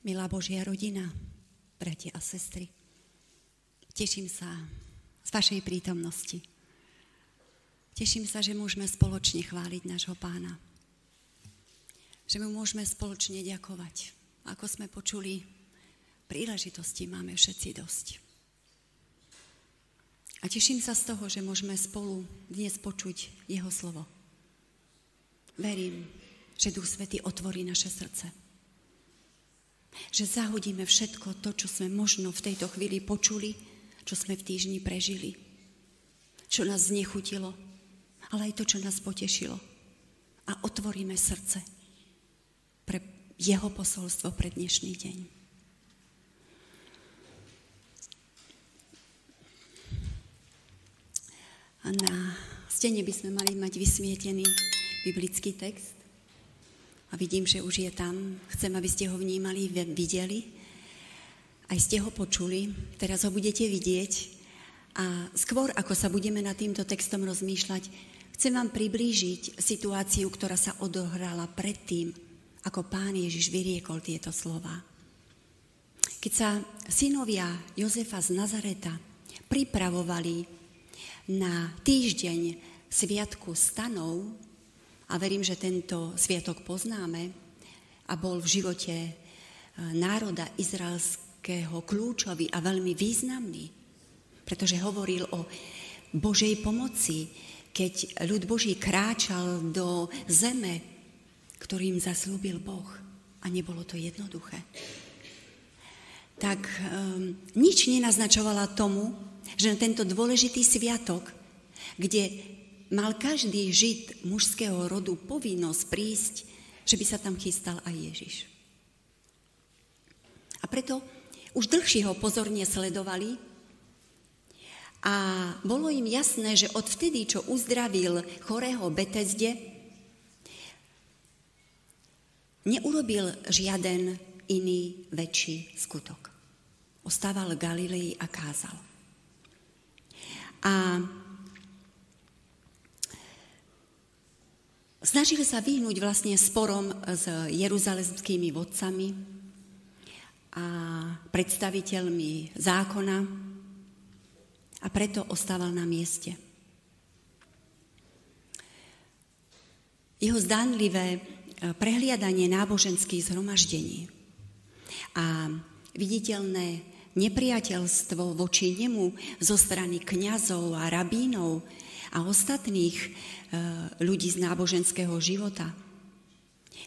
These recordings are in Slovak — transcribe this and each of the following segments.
Milá Božia rodina, bratia a sestry, teším sa z vašej prítomnosti. Teším sa, že môžeme spoločne chváliť nášho pána. Že mu môžeme spoločne ďakovať. Ako sme počuli, príležitosti máme všetci dosť. A teším sa z toho, že môžeme spolu dnes počuť jeho slovo. Verím, že Duch Svety otvorí naše srdce. Že zahodíme všetko to, čo sme možno v tejto chvíli počuli, čo sme v týždni prežili, čo nás znechutilo, ale aj to, čo nás potešilo. A otvoríme srdce pre jeho posolstvo pre dnešný deň. A na stene by sme mali mať vysvietený biblický text. A vidím, že už je tam. Chcem, aby ste ho vnímali, videli. Aj ste ho počuli. Teraz ho budete vidieť. A skôr, ako sa budeme nad týmto textom rozmýšľať, chcem vám priblížiť situáciu, ktorá sa odohrala predtým, ako pán Ježiš vyriekol tieto slova. Keď sa synovia Jozefa z Nazareta pripravovali na týždeň sviatku stanov, a verím, že tento sviatok poznáme a bol v živote e, národa izraelského kľúčový a veľmi významný, pretože hovoril o Božej pomoci, keď ľud Boží kráčal do zeme, ktorým zaslúbil Boh. A nebolo to jednoduché. Tak um, nič nenaznačovala tomu, že na tento dôležitý sviatok, kde mal každý žid mužského rodu povinnosť prísť, že by sa tam chystal aj Ježiš. A preto už dlhšie ho pozorne sledovali a bolo im jasné, že od vtedy, čo uzdravil chorého Betesde, neurobil žiaden iný väčší skutok. Ostával Galilei a kázal. A Snažili sa vyhnúť vlastne sporom s jeruzalemskými vodcami a predstaviteľmi zákona a preto ostával na mieste. Jeho zdánlivé e, prehliadanie náboženských zhromaždení a viditeľné nepriateľstvo voči nemu zo strany kňazov a rabínov a ostatných e, ľudí z náboženského života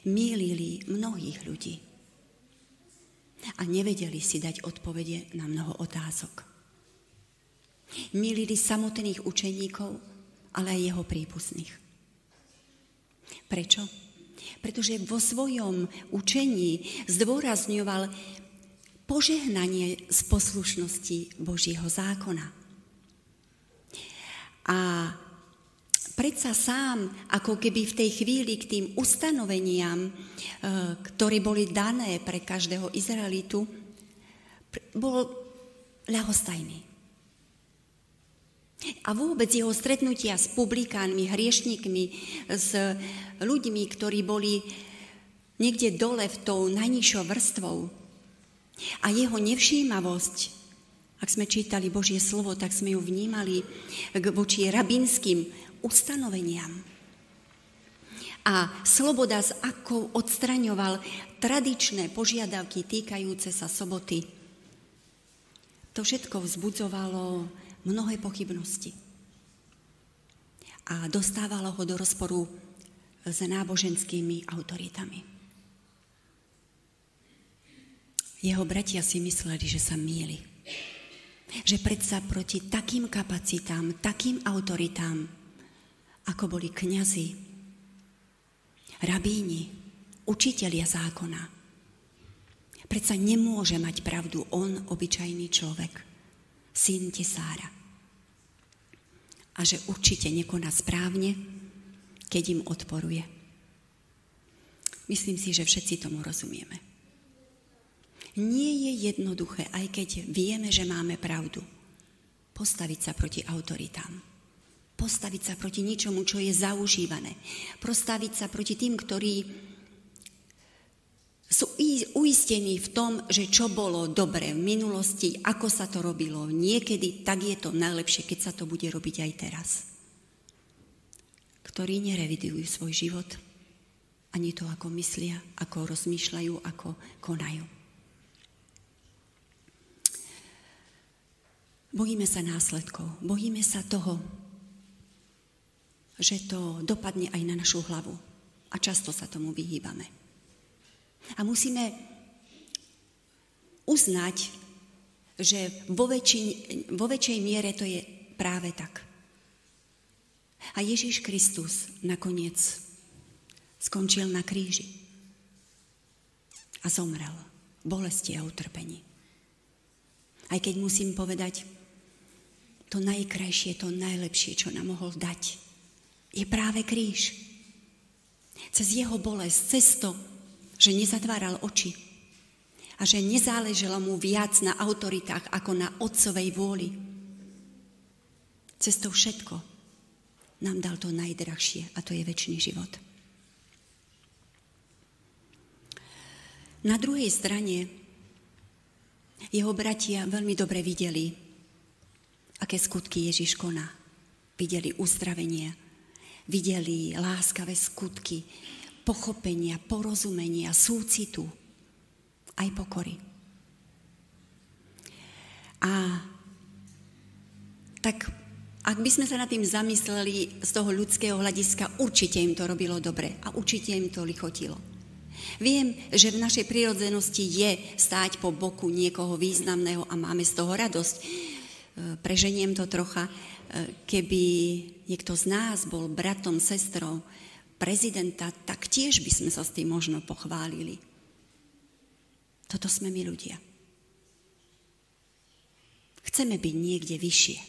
mýlili mnohých ľudí a nevedeli si dať odpovede na mnoho otázok. Mýlili samotných učeníkov, ale aj jeho prípustných. Prečo? Pretože vo svojom učení zdôrazňoval požehnanie z poslušnosti Božieho zákona. A predsa sám, ako keby v tej chvíli k tým ustanoveniam, e, ktoré boli dané pre každého Izraelitu, bol ľahostajný. A vôbec jeho stretnutia s publikánmi, hriešnikmi, s ľuďmi, ktorí boli niekde dole v tou najnižšou vrstvou. A jeho nevšímavosť ak sme čítali Božie slovo, tak sme ju vnímali voči rabinským ustanoveniam. A sloboda s akou odstraňoval tradičné požiadavky týkajúce sa soboty. To všetko vzbudzovalo mnohé pochybnosti. A dostávalo ho do rozporu s náboženskými autoritami. Jeho bratia si mysleli, že sa míli že predsa proti takým kapacitám, takým autoritám, ako boli kňazi, rabíni, učitelia zákona, predsa nemôže mať pravdu on, obyčajný človek, syn Tesára. A že určite nekoná správne, keď im odporuje. Myslím si, že všetci tomu rozumieme nie je jednoduché, aj keď vieme, že máme pravdu, postaviť sa proti autoritám. Postaviť sa proti ničomu, čo je zaužívané. Postaviť sa proti tým, ktorí sú uistení v tom, že čo bolo dobre v minulosti, ako sa to robilo niekedy, tak je to najlepšie, keď sa to bude robiť aj teraz. Ktorí nerevidujú svoj život, ani to, ako myslia, ako rozmýšľajú, ako konajú. Bojíme sa následkov, bojíme sa toho, že to dopadne aj na našu hlavu. A často sa tomu vyhýbame. A musíme uznať, že vo, väčši, vo väčšej miere to je práve tak. A Ježíš Kristus nakoniec skončil na kríži a zomrel v bolesti a utrpení. Aj keď musím povedať, to najkrajšie, to najlepšie, čo nám mohol dať, je práve kríž. Cez jeho bolesť, cez to, že nezatváral oči a že nezáleželo mu viac na autoritách ako na otcovej vôli. Cez to všetko nám dal to najdrahšie a to je väčší život. Na druhej strane jeho bratia veľmi dobre videli, aké skutky Ježiš koná. Videli uzdravenie, videli láskavé skutky, pochopenia, porozumenia, súcitu, aj pokory. A tak ak by sme sa nad tým zamysleli z toho ľudského hľadiska, určite im to robilo dobre a určite im to lichotilo. Viem, že v našej prírodzenosti je stáť po boku niekoho významného a máme z toho radosť. E, preženiem to trocha, e, keby niekto z nás bol bratom, sestrou prezidenta, tak tiež by sme sa s tým možno pochválili. Toto sme my ľudia. Chceme byť niekde vyššie.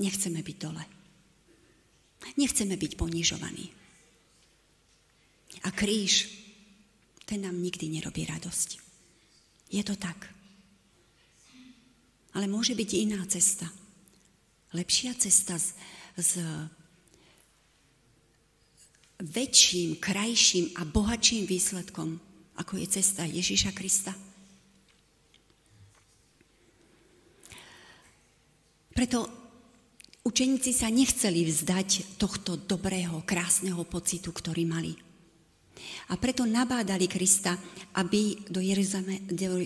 Nechceme byť dole. Nechceme byť ponižovaní. A kríž, ten nám nikdy nerobí radosť. Je to tak. Ale môže byť iná cesta. Lepšia cesta s, s väčším, krajším a bohatším výsledkom, ako je cesta Ježíša Krista. Preto učeníci sa nechceli vzdať tohto dobrého, krásneho pocitu, ktorý mali. A preto nabádali Krista, aby do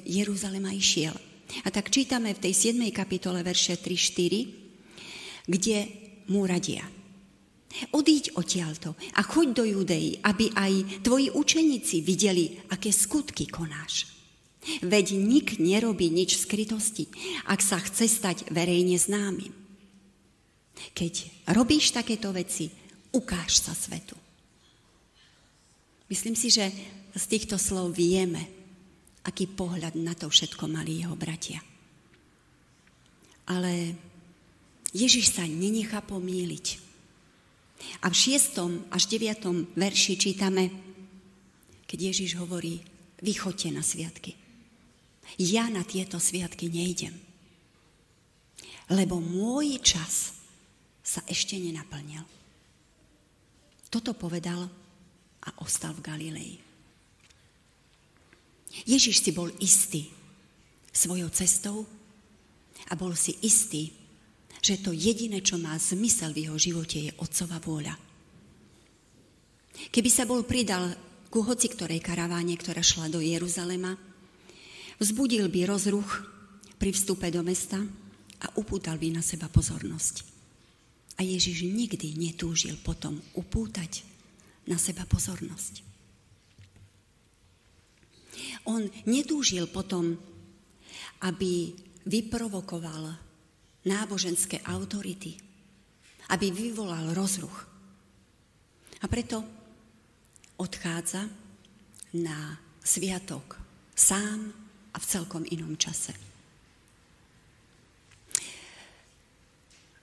Jeruzalema išiel. A tak čítame v tej 7. kapitole verše 3-4, kde mu radia. Odíď odtiaľto a choď do Judei, aby aj tvoji učeníci videli, aké skutky konáš. Veď nik nerobí nič v skrytosti, ak sa chce stať verejne známym. Keď robíš takéto veci, ukáž sa svetu. Myslím si, že z týchto slov vieme, aký pohľad na to všetko mali jeho bratia. Ale Ježiš sa nenechá pomíliť. A v 6. až 9. verši čítame, keď Ježiš hovorí, vy na sviatky. Ja na tieto sviatky nejdem, lebo môj čas sa ešte nenaplnil. Toto povedal a ostal v Galilei. Ježiš si bol istý svojou cestou a bol si istý, že to jediné, čo má zmysel v jeho živote, je otcová vôľa. Keby sa bol pridal ku hoci ktorej karaváne, ktorá šla do Jeruzalema, vzbudil by rozruch pri vstupe do mesta a upútal by na seba pozornosť. A Ježiš nikdy netúžil potom upútať na seba pozornosť. On netúžil potom, aby vyprovokoval náboženské autority, aby vyvolal rozruch. A preto odchádza na sviatok sám a v celkom inom čase.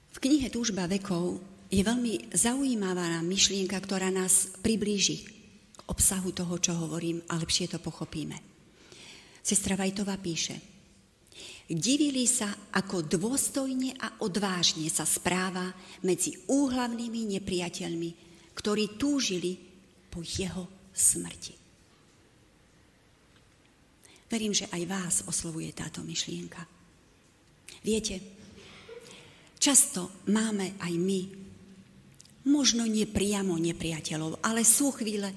V knihe Túžba vekov je veľmi zaujímavá myšlienka, ktorá nás priblíži obsahu toho, čo hovorím a lepšie to pochopíme. Sestra Vajtová píše, Divili sa, ako dôstojne a odvážne sa správa medzi úhlavnými nepriateľmi, ktorí túžili po jeho smrti. Verím, že aj vás oslovuje táto myšlienka. Viete, často máme aj my, možno nepriamo nepriateľov, ale sú chvíle,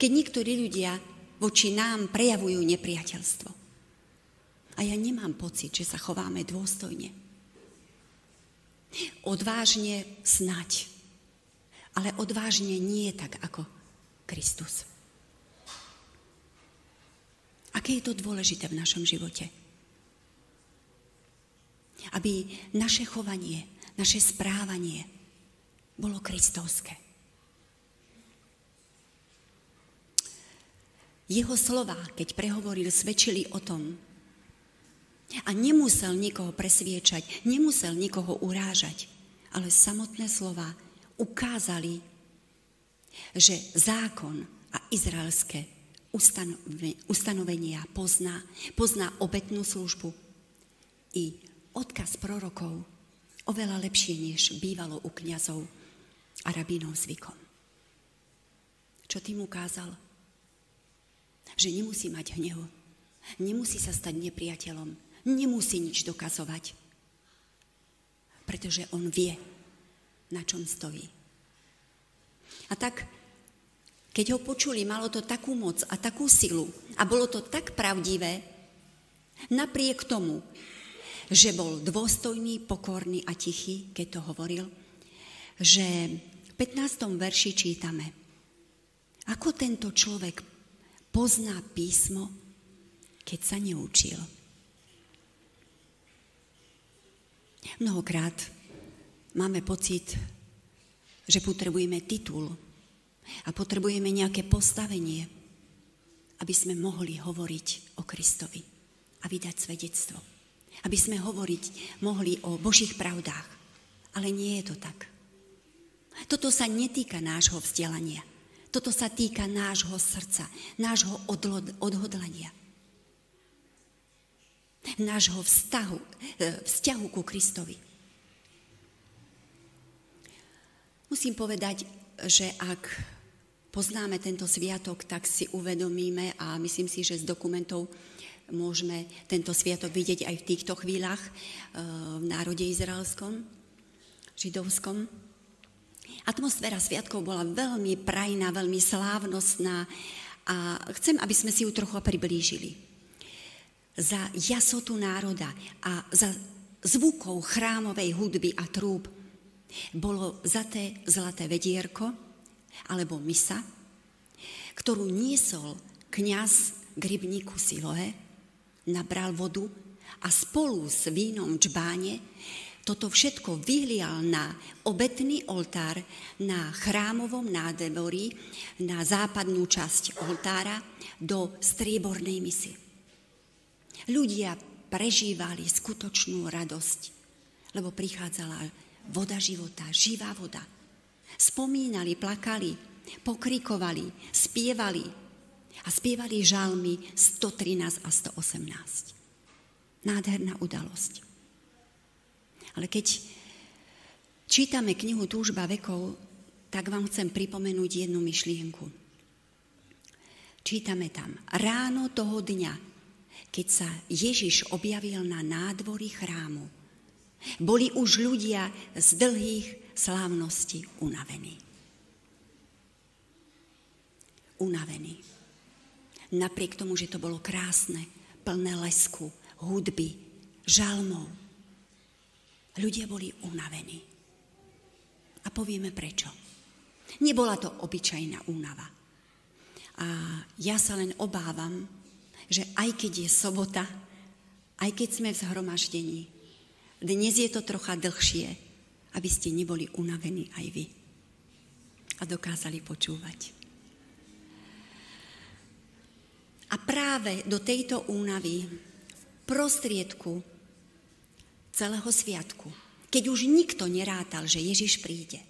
keď niektorí ľudia voči nám prejavujú nepriateľstvo. A ja nemám pocit, že sa chováme dôstojne. Odvážne snať, ale odvážne nie tak ako Kristus. Aké je to dôležité v našom živote? Aby naše chovanie, naše správanie bolo kristovské. Jeho slova, keď prehovoril, svedčili o tom. A nemusel nikoho presviečať, nemusel nikoho urážať, ale samotné slova ukázali, že zákon a izraelské ustanovenia pozná, pozná obetnú službu i odkaz prorokov oveľa lepšie, než bývalo u kňazov a rabínov zvykom. Čo tým ukázal? Že nemusí mať hnev, nemusí sa stať nepriateľom, nemusí nič dokazovať, pretože on vie, na čom stojí. A tak keď ho počuli, malo to takú moc a takú silu a bolo to tak pravdivé, napriek tomu, že bol dôstojný, pokorný a tichý, keď to hovoril, že v 15. verši čítame, ako tento človek pozná písmo, keď sa neučil. Mnohokrát máme pocit, že potrebujeme titul, a potrebujeme nejaké postavenie, aby sme mohli hovoriť o Kristovi a vydať svedectvo. Aby sme hovoriť mohli o Božích pravdách. Ale nie je to tak. Toto sa netýka nášho vzdelania. Toto sa týka nášho srdca, nášho odhodlania. Nášho vztahu, e, vzťahu ku Kristovi. Musím povedať, že ak poznáme tento sviatok, tak si uvedomíme a myslím si, že z dokumentov môžeme tento sviatok vidieť aj v týchto chvíľach eh, v národe izraelskom, židovskom. Atmosféra sviatkov bola veľmi prajná, veľmi slávnostná a chcem, aby sme si ju trochu priblížili. Za jasotu národa a za zvukov chrámovej hudby a trúb bolo zaté zlaté vedierko, alebo misa, ktorú niesol kňaz k rybníku Silohe, nabral vodu a spolu s vínom čbáne toto všetko vyhlial na obetný oltár na chrámovom nádvorí, na západnú časť oltára do striebornej misy. Ľudia prežívali skutočnú radosť, lebo prichádzala voda života, živá voda – Spomínali, plakali, pokrikovali, spievali a spievali žalmy 113 a 118. Nádherná udalosť. Ale keď čítame knihu Túžba vekov, tak vám chcem pripomenúť jednu myšlienku. Čítame tam, ráno toho dňa, keď sa Ježiš objavil na nádvorí chrámu, boli už ľudia z dlhých slávnosti unavený. Unavený. Napriek tomu, že to bolo krásne, plné lesku, hudby, žalmov, ľudia boli unavení. A povieme prečo. Nebola to obyčajná únava. A ja sa len obávam, že aj keď je sobota, aj keď sme v zhromaždení, dnes je to trocha dlhšie, aby ste neboli unavení aj vy a dokázali počúvať. A práve do tejto únavy v prostriedku celého sviatku, keď už nikto nerátal, že Ježiš príde,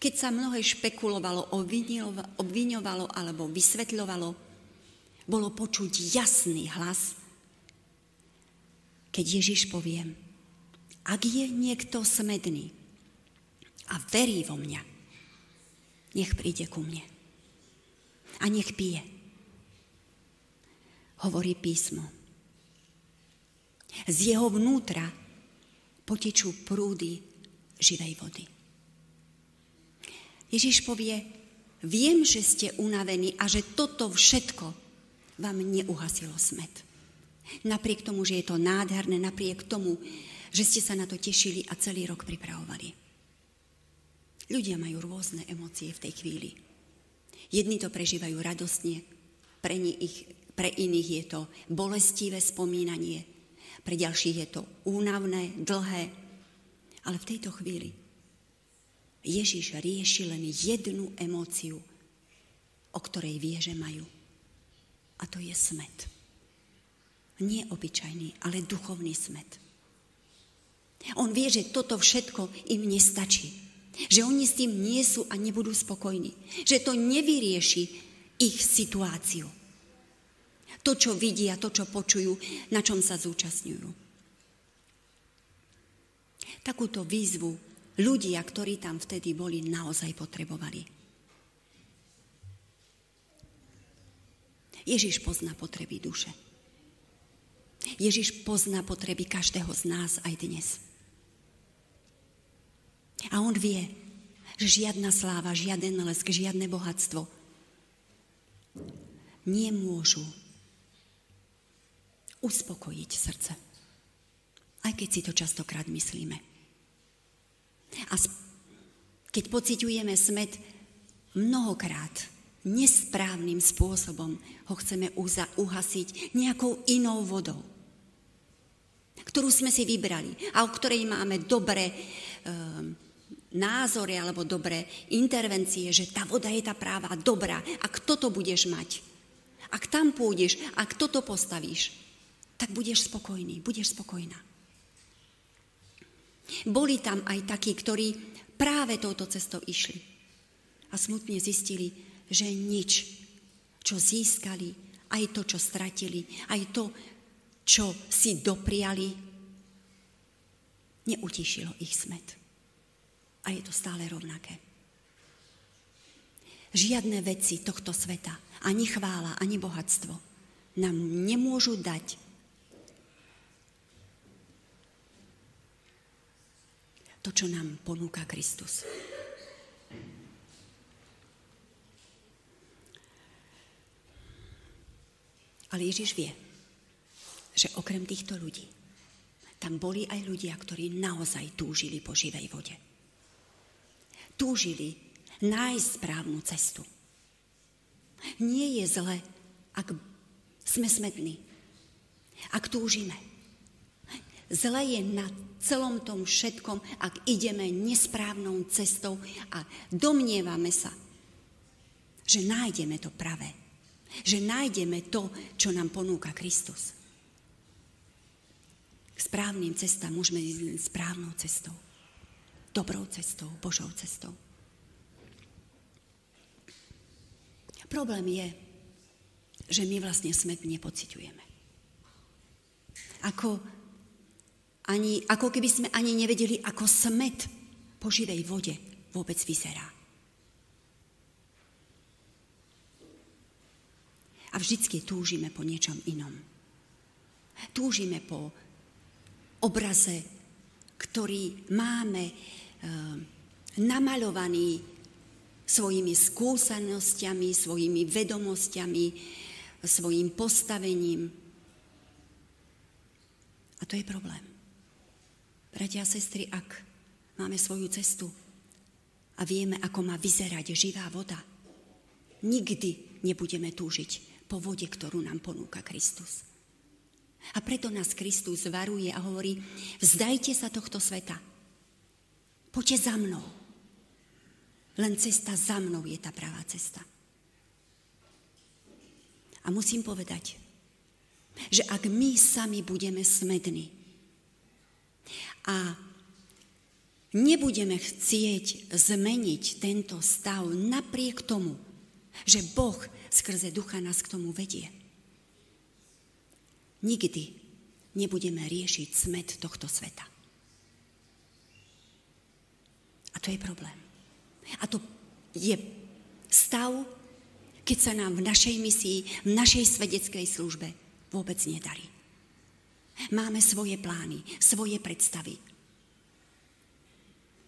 keď sa mnohé špekulovalo, obviňovalo alebo vysvetľovalo, bolo počuť jasný hlas, keď Ježiš povie, ak je niekto smedný a verí vo mňa, nech príde ku mne a nech pije. hovorí písmo. Z jeho vnútra potečú prúdy živej vody. Ježiš povie, viem, že ste unavení a že toto všetko vám neuhasilo smet. Napriek tomu, že je to nádherné, napriek tomu, že ste sa na to tešili a celý rok pripravovali. Ľudia majú rôzne emócie v tej chvíli. Jedni to prežívajú radostne, pre, nich, pre iných je to bolestivé spomínanie, pre ďalších je to únavné, dlhé, ale v tejto chvíli Ježiš rieši len jednu emóciu, o ktorej vie, že majú. A to je smet. Nie obyčajný, ale duchovný smet. On vie, že toto všetko im nestačí. Že oni s tým nie sú a nebudú spokojní. Že to nevyrieši ich situáciu. To, čo vidia, to, čo počujú, na čom sa zúčastňujú. Takúto výzvu ľudia, ktorí tam vtedy boli, naozaj potrebovali. Ježiš pozná potreby duše. Ježiš pozná potreby každého z nás aj dnes. A on vie, že žiadna sláva, žiaden lesk, žiadne bohatstvo nemôžu uspokojiť srdce. Aj keď si to častokrát myslíme. A keď pociťujeme smet, mnohokrát nesprávnym spôsobom ho chceme uhasiť nejakou inou vodou, ktorú sme si vybrali a o ktorej máme dobré um, názory alebo dobré intervencie, že tá voda je tá práva, dobrá. A kto to budeš mať? Ak tam pôjdeš, ak toto postavíš, tak budeš spokojný, budeš spokojná. Boli tam aj takí, ktorí práve touto cestou išli a smutne zistili, že nič, čo získali, aj to, čo stratili, aj to, čo si dopriali, neutišilo ich smet a je to stále rovnaké. Žiadne veci tohto sveta, ani chvála, ani bohatstvo nám nemôžu dať to, čo nám ponúka Kristus. Ale Ježiš vie, že okrem týchto ľudí tam boli aj ľudia, ktorí naozaj túžili po živej vode túžili nájsť správnu cestu. Nie je zle, ak sme smední, ak túžime. Zle je na celom tom všetkom, ak ideme nesprávnou cestou a domnievame sa, že nájdeme to pravé. Že nájdeme to, čo nám ponúka Kristus. K správnym cestám môžeme ísť správnou cestou dobrou cestou, Božou cestou. Problém je, že my vlastne smet nepociťujeme. Ako, ani, ako keby sme ani nevedeli, ako smet po živej vode vôbec vyzerá. A vždycky túžime po niečom inom. Túžime po obraze, ktorý máme Ehm, namalovaný svojimi skúsenostiami, svojimi vedomostiami, svojim postavením. A to je problém. Bratia a sestry, ak máme svoju cestu a vieme, ako má vyzerať živá voda, nikdy nebudeme túžiť po vode, ktorú nám ponúka Kristus. A preto nás Kristus varuje a hovorí, vzdajte sa tohto sveta Poďte za mnou. Len cesta za mnou je tá pravá cesta. A musím povedať, že ak my sami budeme smední a nebudeme chcieť zmeniť tento stav napriek tomu, že Boh skrze ducha nás k tomu vedie, nikdy nebudeme riešiť smet tohto sveta. A to je problém. A to je stav, keď sa nám v našej misii, v našej svedeckej službe vôbec nedarí. Máme svoje plány, svoje predstavy.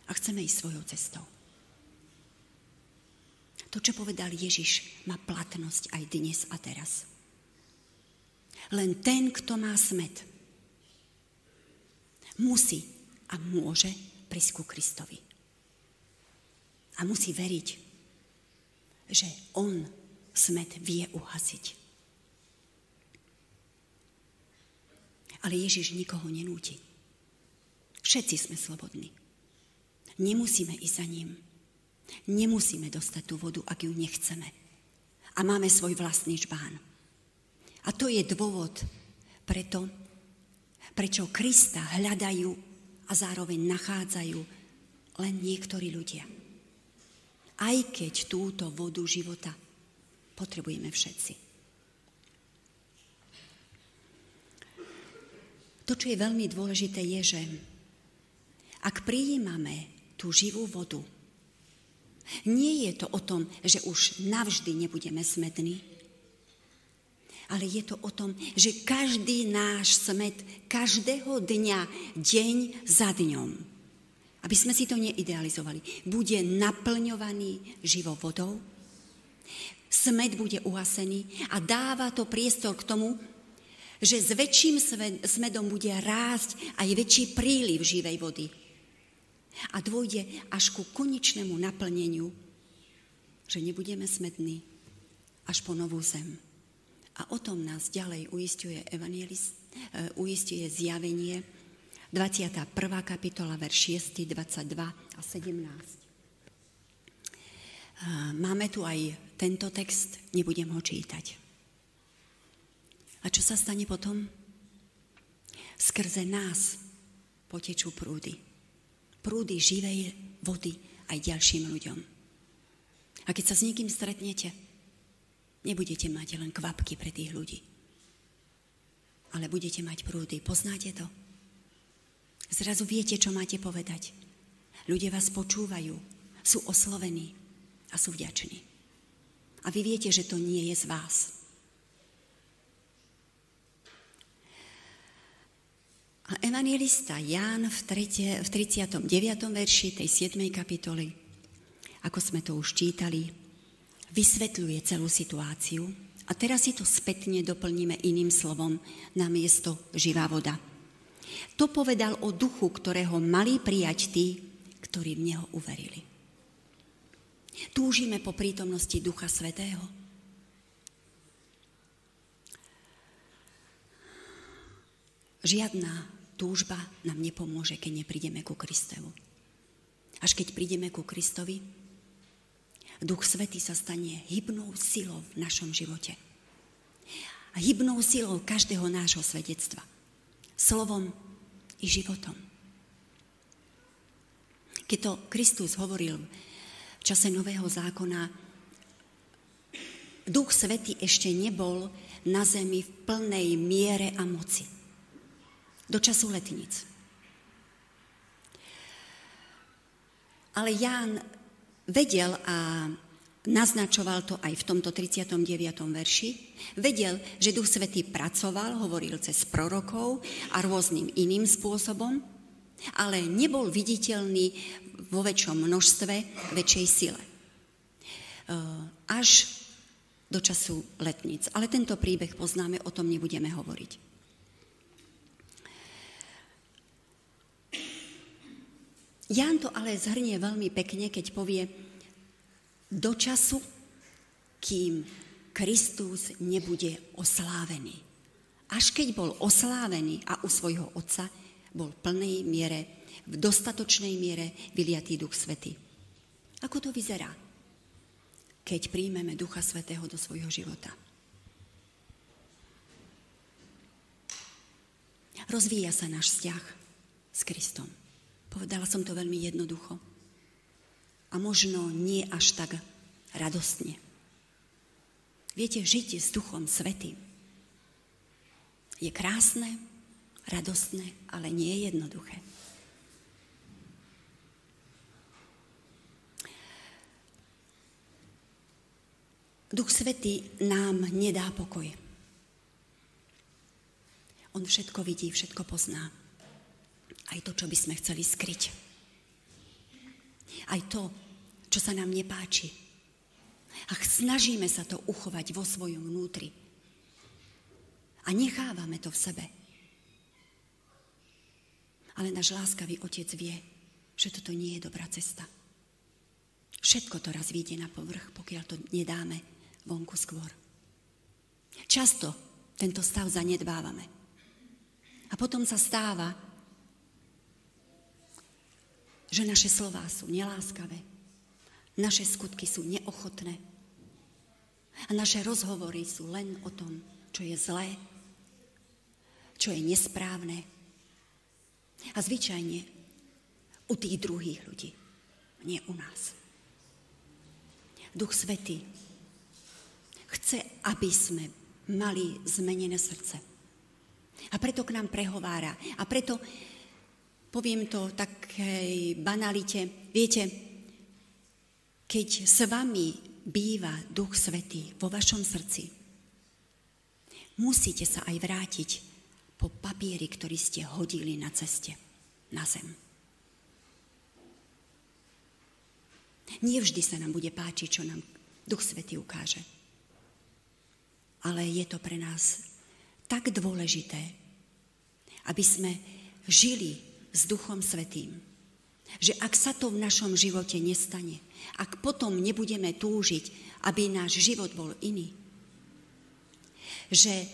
A chceme ísť svojou cestou. To, čo povedal Ježiš, má platnosť aj dnes a teraz. Len ten, kto má smet, musí a môže prísť ku Kristovi. A musí veriť, že on smet vie uhasiť. Ale Ježiš nikoho nenúti. Všetci sme slobodní. Nemusíme ísť za ním. Nemusíme dostať tú vodu, ak ju nechceme. A máme svoj vlastný žbán. A to je dôvod preto, prečo Krista hľadajú a zároveň nachádzajú len niektorí ľudia. Aj keď túto vodu života potrebujeme všetci. To, čo je veľmi dôležité, je, že ak prijímame tú živú vodu, nie je to o tom, že už navždy nebudeme smední, ale je to o tom, že každý náš smet, každého dňa, deň za dňom, aby sme si to neidealizovali, bude naplňovaný živou vodou, smet bude uhasený a dáva to priestor k tomu, že s väčším smedom bude rásť aj väčší príliv živej vody. A dôjde až ku konečnému naplneniu, že nebudeme smední až po novú zem. A o tom nás ďalej uistuje, evangelist, uh, uistuje zjavenie 21. kapitola, verš 6, 22 a 17. Uh, máme tu aj tento text, nebudem ho čítať. A čo sa stane potom? Skrze nás potečú prúdy. Prúdy živej vody aj ďalším ľuďom. A keď sa s niekým stretnete, Nebudete mať len kvapky pre tých ľudí. Ale budete mať prúdy. Poznáte to? Zrazu viete, čo máte povedať. Ľudia vás počúvajú, sú oslovení a sú vďační. A vy viete, že to nie je z vás. A evangelista Ján v, tretie, v 39. verši tej 7. kapitoly, ako sme to už čítali, vysvetľuje celú situáciu a teraz si to spätne doplníme iným slovom na miesto živá voda. To povedal o duchu, ktorého mali prijať tí, ktorí v Neho uverili. Túžime po prítomnosti Ducha Svetého. Žiadna túžba nám nepomôže, keď neprídeme ku Kristovu. Až keď prídeme ku Kristovi, Duch Svetý sa stane hybnou silou v našom živote. A hybnou silou každého nášho svedectva. Slovom i životom. Keď to Kristus hovoril v čase Nového zákona, Duch Svetý ešte nebol na zemi v plnej miere a moci. Do času letnic. Ale Ján vedel a naznačoval to aj v tomto 39. verši, vedel, že Duch Svetý pracoval, hovoril cez prorokov a rôznym iným spôsobom, ale nebol viditeľný vo väčšom množstve, väčšej sile. Až do času letníc. Ale tento príbeh poznáme, o tom nebudeme hovoriť. Ján to ale zhrnie veľmi pekne, keď povie do času, kým Kristus nebude oslávený. Až keď bol oslávený a u svojho otca bol v plnej miere, v dostatočnej miere vyliatý Duch Svety. Ako to vyzerá, keď príjmeme Ducha Svetého do svojho života? Rozvíja sa náš vzťah s Kristom. Povedala som to veľmi jednoducho. A možno nie až tak radostne. Viete, žiť s Duchom Svetým je krásne, radostné, ale nie je jednoduché. Duch Svetý nám nedá pokoj. On všetko vidí, všetko pozná. Aj to, čo by sme chceli skryť. Aj to, čo sa nám nepáči. A snažíme sa to uchovať vo svojom vnútri. A nechávame to v sebe. Ale náš láskavý otec vie, že toto nie je dobrá cesta. Všetko to raz vyjde na povrch, pokiaľ to nedáme vonku skôr. Často tento stav zanedbávame. A potom sa stáva, že naše slová sú neláskavé, naše skutky sú neochotné a naše rozhovory sú len o tom, čo je zlé, čo je nesprávne. A zvyčajne u tých druhých ľudí, nie u nás. Duch Svetý chce, aby sme mali zmenené srdce. A preto k nám prehovára. A preto, poviem to takej banalite, viete, keď s vami býva Duch Svetý vo vašom srdci, musíte sa aj vrátiť po papieri, ktorý ste hodili na ceste, na zem. Nie vždy sa nám bude páčiť, čo nám Duch Svetý ukáže ale je to pre nás tak dôležité, aby sme žili s Duchom Svetým. Že ak sa to v našom živote nestane, ak potom nebudeme túžiť, aby náš život bol iný, že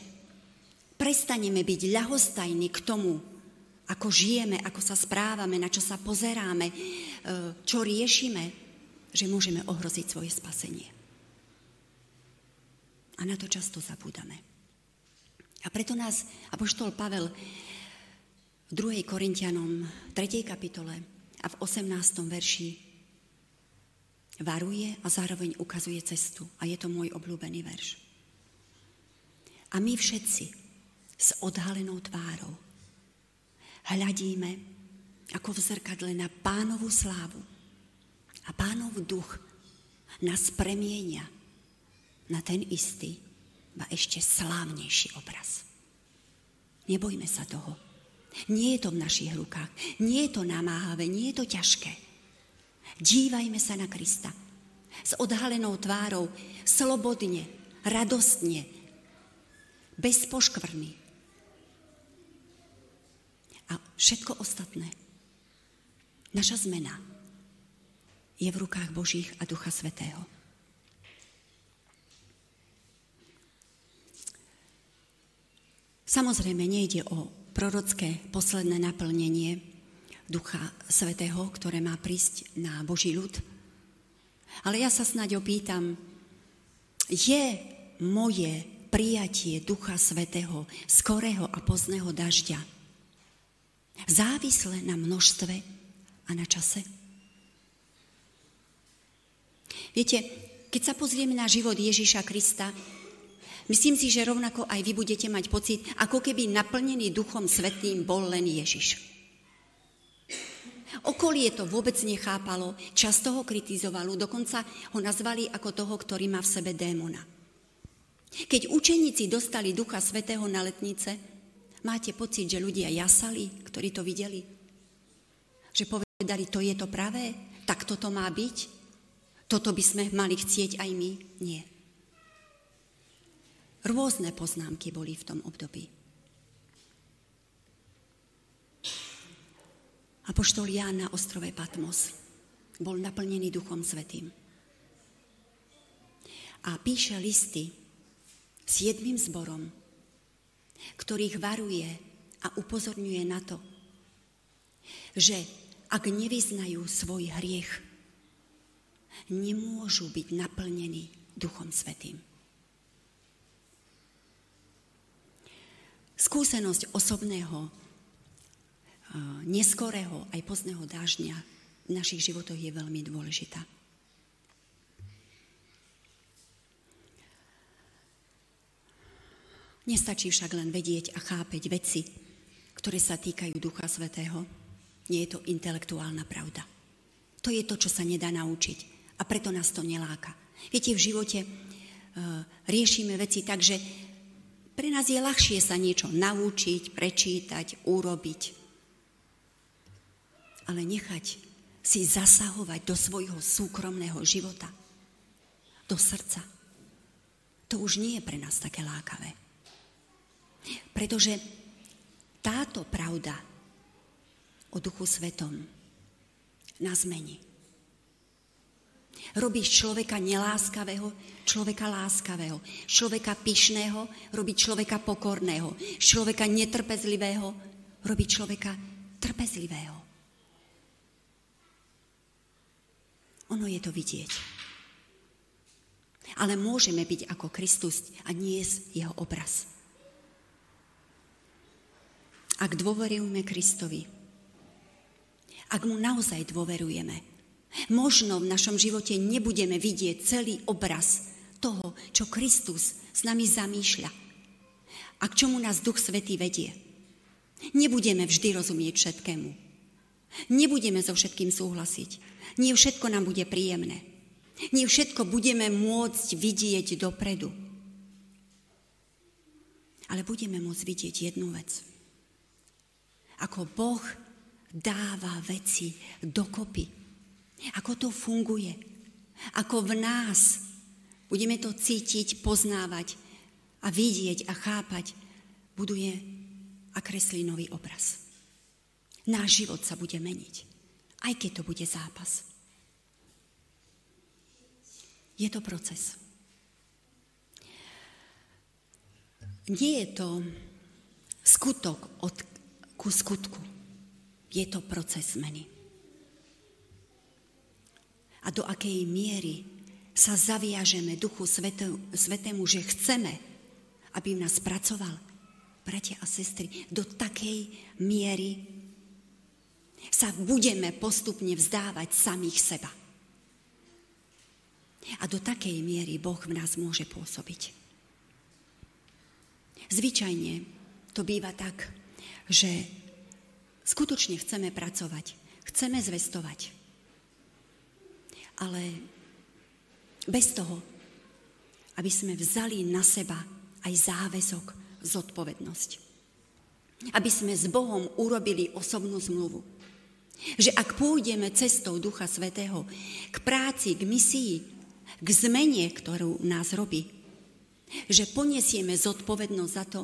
prestaneme byť ľahostajní k tomu, ako žijeme, ako sa správame, na čo sa pozeráme, e, čo riešime, že môžeme ohroziť svoje spasenie. A na to často zabúdame. A preto nás Apoštol Pavel 2. Korintianom 3. kapitole a v 18. verši varuje a zároveň ukazuje cestu. A je to môj obľúbený verš. A my všetci s odhalenou tvárou hľadíme ako v zrkadle na pánovú slávu. A pánov duch nás premienia na ten istý, a ešte slávnejší obraz. Nebojme sa toho. Nie je to v našich rukách. Nie je to namáhavé, nie je to ťažké. Dívajme sa na Krista. S odhalenou tvárou, slobodne, radostne, bez poškvrny. A všetko ostatné, naša zmena je v rukách Božích a Ducha Svetého. Samozrejme, nejde o prorocké posledné naplnenie Ducha Svetého, ktoré má prísť na Boží ľud. Ale ja sa snáď opýtam, je moje prijatie Ducha Svetého, skorého a pozného dažďa závislé na množstve a na čase? Viete, keď sa pozrieme na život Ježíša Krista, Myslím si, že rovnako aj vy budete mať pocit, ako keby naplnený Duchom Svetým bol len Ježiš. Okolie to vôbec nechápalo, často ho kritizovalo, dokonca ho nazvali ako toho, ktorý má v sebe démona. Keď učeníci dostali Ducha Svetého na letnice, máte pocit, že ľudia jasali, ktorí to videli? Že povedali, to je to pravé, tak toto má byť? Toto by sme mali chcieť aj my? Nie. Rôzne poznámky boli v tom období. Apoštol Ján na ostrove Patmos bol naplnený Duchom Svetým. A píše listy s jedným zborom, ktorých varuje a upozorňuje na to, že ak nevyznajú svoj hriech, nemôžu byť naplnení Duchom Svetým. Skúsenosť osobného, neskorého aj pozného dáždňa v našich životoch je veľmi dôležitá. Nestačí však len vedieť a chápeť veci, ktoré sa týkajú Ducha Svetého. Nie je to intelektuálna pravda. To je to, čo sa nedá naučiť. A preto nás to neláka. Viete, v živote uh, riešime veci tak, že Pre nás je ľahšie sa niečo naučiť, prečítať, urobiť. Ale nechať si zasahovať do svojho súkromného života, do srdca, to už nie je pre nás také lákavé. Pretože táto pravda o Duchu Svetom nás mení. Robíš človeka neláskavého, človeka láskavého. Človeka pyšného robí človeka pokorného. Človeka netrpezlivého robí človeka trpezlivého. Ono je to vidieť. Ale môžeme byť ako Kristus a nie jeho obraz. Ak dôverujeme Kristovi, ak mu naozaj dôverujeme, Možno v našom živote nebudeme vidieť celý obraz toho, čo Kristus s nami zamýšľa a k čomu nás Duch Svetý vedie. Nebudeme vždy rozumieť všetkému. Nebudeme so všetkým súhlasiť. Nie všetko nám bude príjemné. Nie všetko budeme môcť vidieť dopredu. Ale budeme môcť vidieť jednu vec. Ako Boh dáva veci dokopy ako to funguje. Ako v nás budeme to cítiť, poznávať a vidieť a chápať, buduje a kreslí nový obraz. Náš život sa bude meniť, aj keď to bude zápas. Je to proces. Nie je to skutok od, ku skutku. Je to proces zmeny a do akej miery sa zaviažeme Duchu Svetému, že chceme, aby nás pracoval. Bratia a sestry, do takej miery sa budeme postupne vzdávať samých seba. A do takej miery Boh v nás môže pôsobiť. Zvyčajne to býva tak, že skutočne chceme pracovať, chceme zvestovať, ale bez toho, aby sme vzali na seba aj záväzok, zodpovednosť. Aby sme s Bohom urobili osobnú zmluvu. Že ak pôjdeme cestou Ducha Svetého k práci, k misii, k zmene, ktorú nás robí, že poniesieme zodpovednosť za to,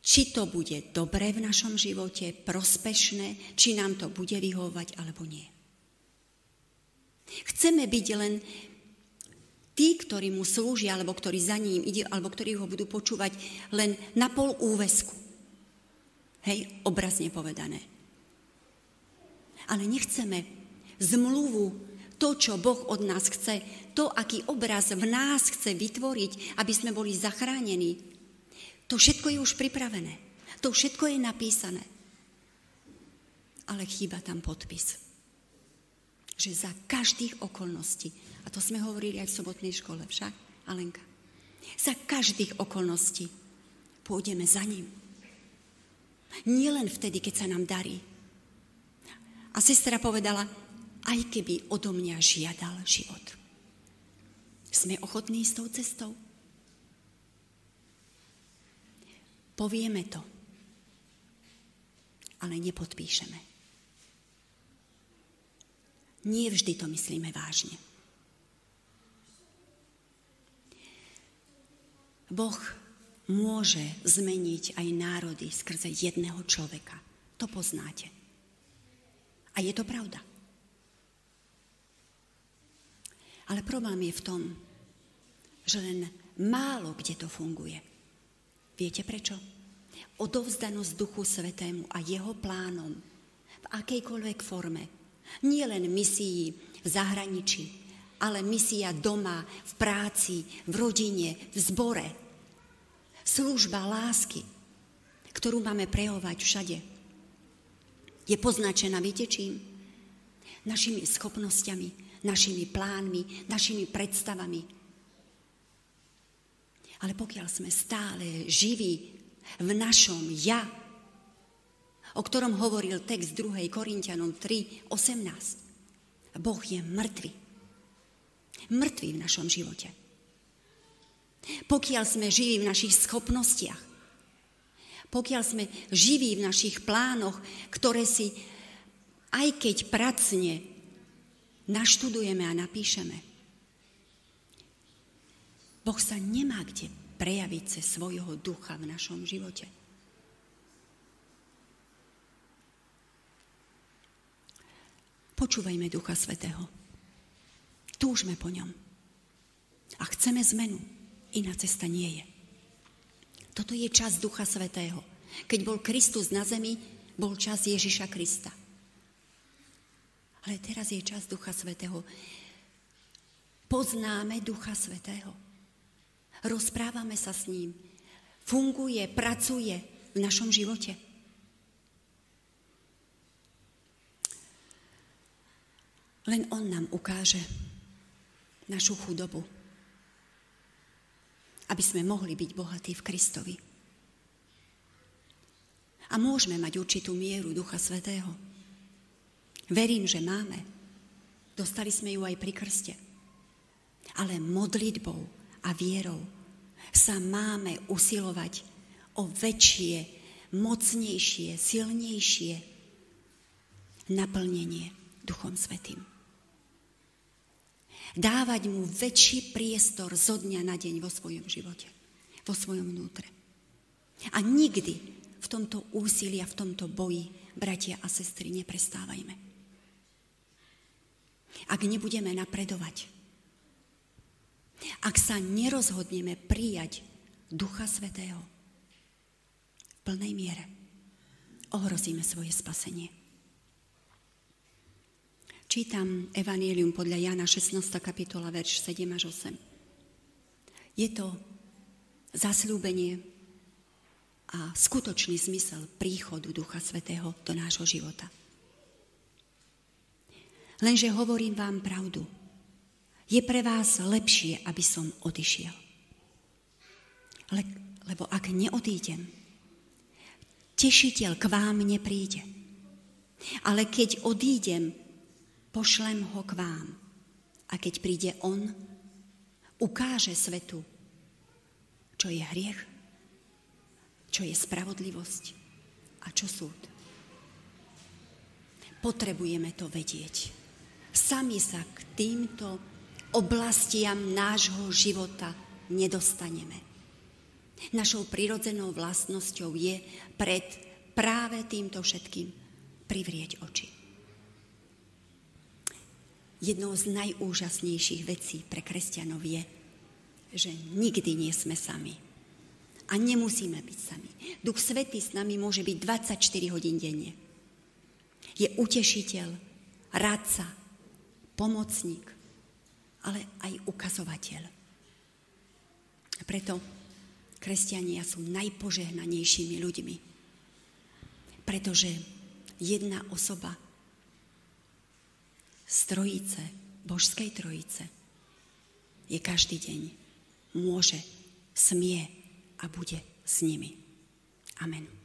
či to bude dobré v našom živote, prospešné, či nám to bude vyhovovať alebo nie. Chceme byť len tí, ktorí mu slúžia, alebo ktorí za ním ide, alebo ktorí ho budú počúvať len na pol úvesku. Hej, obrazne povedané. Ale nechceme zmluvu, to, čo Boh od nás chce, to, aký obraz v nás chce vytvoriť, aby sme boli zachránení. To všetko je už pripravené. To všetko je napísané. Ale chýba tam podpis že za každých okolností, a to sme hovorili aj v sobotnej škole však, Alenka, za každých okolností pôjdeme za ním. Nie len vtedy, keď sa nám darí. A sestra povedala, aj keby odo mňa žiadal život. Sme ochotní s tou cestou? Povieme to, ale nepodpíšeme. Nie vždy to myslíme vážne. Boh môže zmeniť aj národy skrze jedného človeka. To poznáte. A je to pravda. Ale problém je v tom, že len málo kde to funguje. Viete prečo? Odovzdanosť Duchu Svetému a jeho plánom v akejkoľvek forme nie len misií v zahraničí, ale misia doma, v práci, v rodine, v zbore. Služba lásky, ktorú máme prehovať všade. Je poznačená, viete čím? Našimi schopnosťami, našimi plánmi, našimi predstavami. Ale pokiaľ sme stále živí v našom ja, o ktorom hovoril text 2. Korintianom 3, 18. Boh je mŕtvy. Mŕtvý v našom živote. Pokiaľ sme živí v našich schopnostiach, pokiaľ sme živí v našich plánoch, ktoré si, aj keď pracne, naštudujeme a napíšeme. Boh sa nemá kde prejaviť cez svojho ducha v našom živote. Počúvajme Ducha Svetého. Túžme po ňom. A chceme zmenu. Iná cesta nie je. Toto je čas Ducha Svetého. Keď bol Kristus na zemi, bol čas Ježiša Krista. Ale teraz je čas Ducha Svetého. Poznáme Ducha Svetého. Rozprávame sa s ním. Funguje, pracuje v našom živote. Len On nám ukáže našu chudobu aby sme mohli byť bohatí v Kristovi. A môžeme mať určitú mieru Ducha Svetého. Verím, že máme. Dostali sme ju aj pri krste. Ale modlitbou a vierou sa máme usilovať o väčšie, mocnejšie, silnejšie naplnenie Duchom Svetým dávať mu väčší priestor zo dňa na deň vo svojom živote, vo svojom vnútre. A nikdy v tomto úsilí a v tomto boji, bratia a sestry, neprestávajme. Ak nebudeme napredovať, ak sa nerozhodneme prijať Ducha Svetého v plnej miere, ohrozíme svoje spasenie. Čítam Evangelium podľa Jana 16. kapitola, verš 7 až 8. Je to zasľúbenie a skutočný zmysel príchodu Ducha Svetého do nášho života. Lenže hovorím vám pravdu. Je pre vás lepšie, aby som odišiel. Le, lebo ak neodídem, tešiteľ k vám nepríde. Ale keď odídem, pošlem ho k vám. A keď príde on, ukáže svetu, čo je hriech, čo je spravodlivosť a čo súd. Potrebujeme to vedieť. Sami sa k týmto oblastiam nášho života nedostaneme. Našou prirodzenou vlastnosťou je pred práve týmto všetkým privrieť oči. Jednou z najúžasnejších vecí pre kresťanov je, že nikdy nie sme sami. A nemusíme byť sami. Duch Svetý s nami môže byť 24 hodín denne. Je utešiteľ, radca, pomocník, ale aj ukazovateľ. A preto kresťania sú najpožehnanejšími ľuďmi. Pretože jedna osoba z trojice, božskej trojice, je každý deň, môže, smie a bude s nimi. Amen.